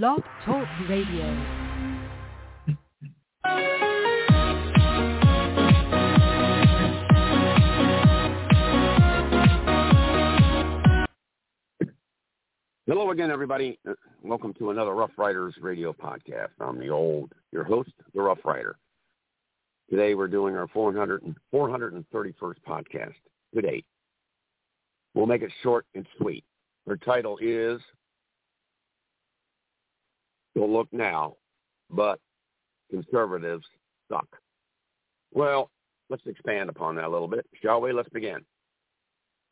Blog Talk Radio. Hello again, everybody. Uh, Welcome to another Rough Riders radio podcast. I'm the old, your host, the Rough Rider. Today we're doing our 400 and 431st podcast. Eight. We'll make it short and sweet. Our title is Don't Look Now, but Conservatives Suck. Well, let's expand upon that a little bit, shall we? Let's begin.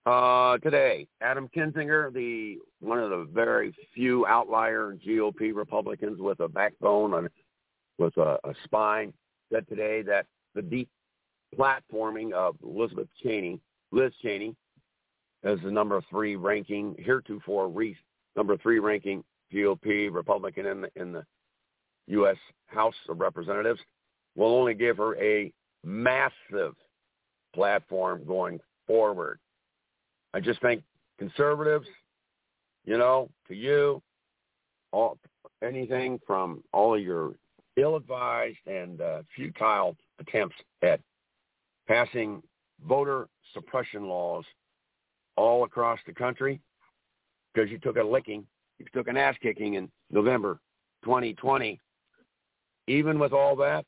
Uh, today, Adam Kinzinger, the one of the very few outlier GOP Republicans with a backbone and with a, a spine, said today that the deep platforming of Elizabeth Cheney, Liz Cheney, as the number three ranking heretofore re, number three ranking GOP Republican in the in the U.S. House of Representatives, will only give her a massive platform going forward. I just think conservatives, you know, to you, all anything from all of your ill-advised and uh, futile attempts at passing voter suppression laws all across the country because you took a licking, you took an ass kicking in November 2020. Even with all that,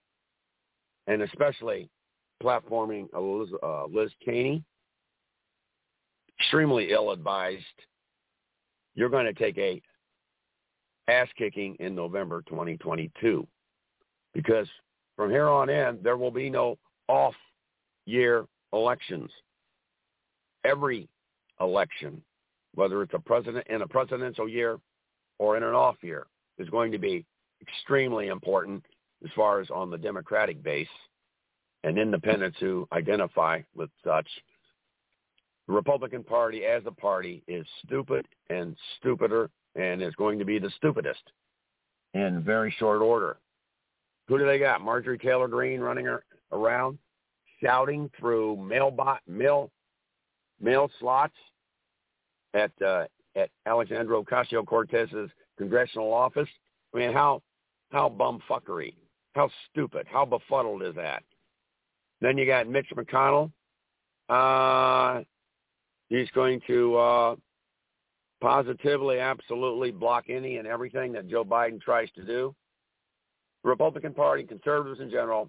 and especially platforming Liz, uh, Liz Cheney, extremely ill-advised. You're going to take a ass kicking in November 2022 because from here on in, there will be no off-year elections. Every election, whether it's a president in a presidential year or in an off year, is going to be extremely important as far as on the Democratic base and independents who identify with such the Republican Party as a party is stupid and stupider and is going to be the stupidest in very short order. Who do they got? Marjorie Taylor Greene running around shouting through mail bot, mail mail slots at uh, at Alexandra Ocasio Cortez's congressional office. I mean, how how bumfuckery, how stupid, how befuddled is that? Then you got Mitch McConnell. Uh, He's going to uh, positively, absolutely block any and everything that Joe Biden tries to do. Republican Party, conservatives in general,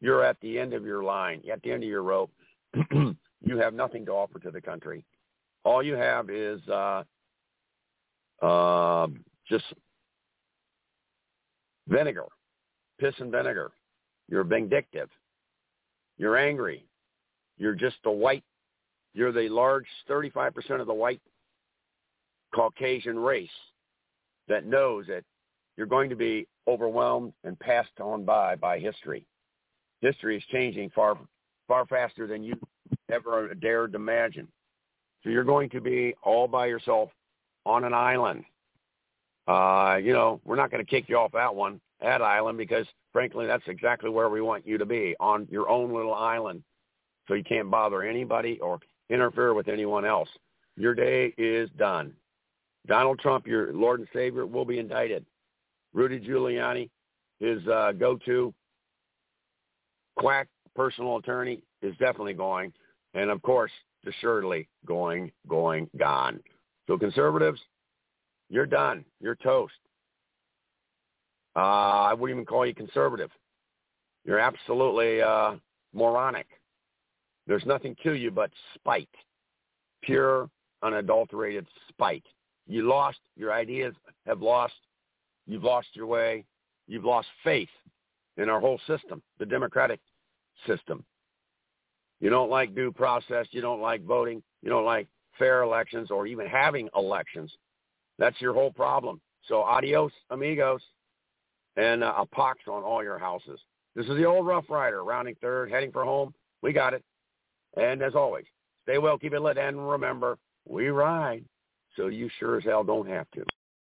you're at the end of your line, at the end of your rope. you have nothing to offer to the country. All you have is uh, uh, just vinegar, piss and vinegar. You're vindictive. You're angry. You're just a white you're the large 35% of the white Caucasian race that knows that you're going to be overwhelmed and passed on by by history. History is changing far far faster than you ever dared imagine. So you're going to be all by yourself on an island. Uh, you know, we're not going to kick you off that one, that island, because frankly, that's exactly where we want you to be, on your own little island. So you can't bother anybody or interfere with anyone else. Your day is done. Donald Trump, your Lord and Savior, will be indicted. Rudy Giuliani, his uh, go-to quack personal attorney, is definitely going. And of course, assuredly going, going, gone. So conservatives, you're done. You're toast. Uh, I wouldn't even call you conservative. You're absolutely uh, moronic. There's nothing to you but spite, pure, unadulterated spite. You lost, your ideas have lost, you've lost your way, you've lost faith in our whole system, the democratic system. You don't like due process, you don't like voting, you don't like fair elections or even having elections. That's your whole problem. So adios, amigos, and uh, a pox on all your houses. This is the old Rough Rider, rounding third, heading for home. We got it. And as always, stay well, keep it lit, and remember, we ride, so you sure as hell don't have to.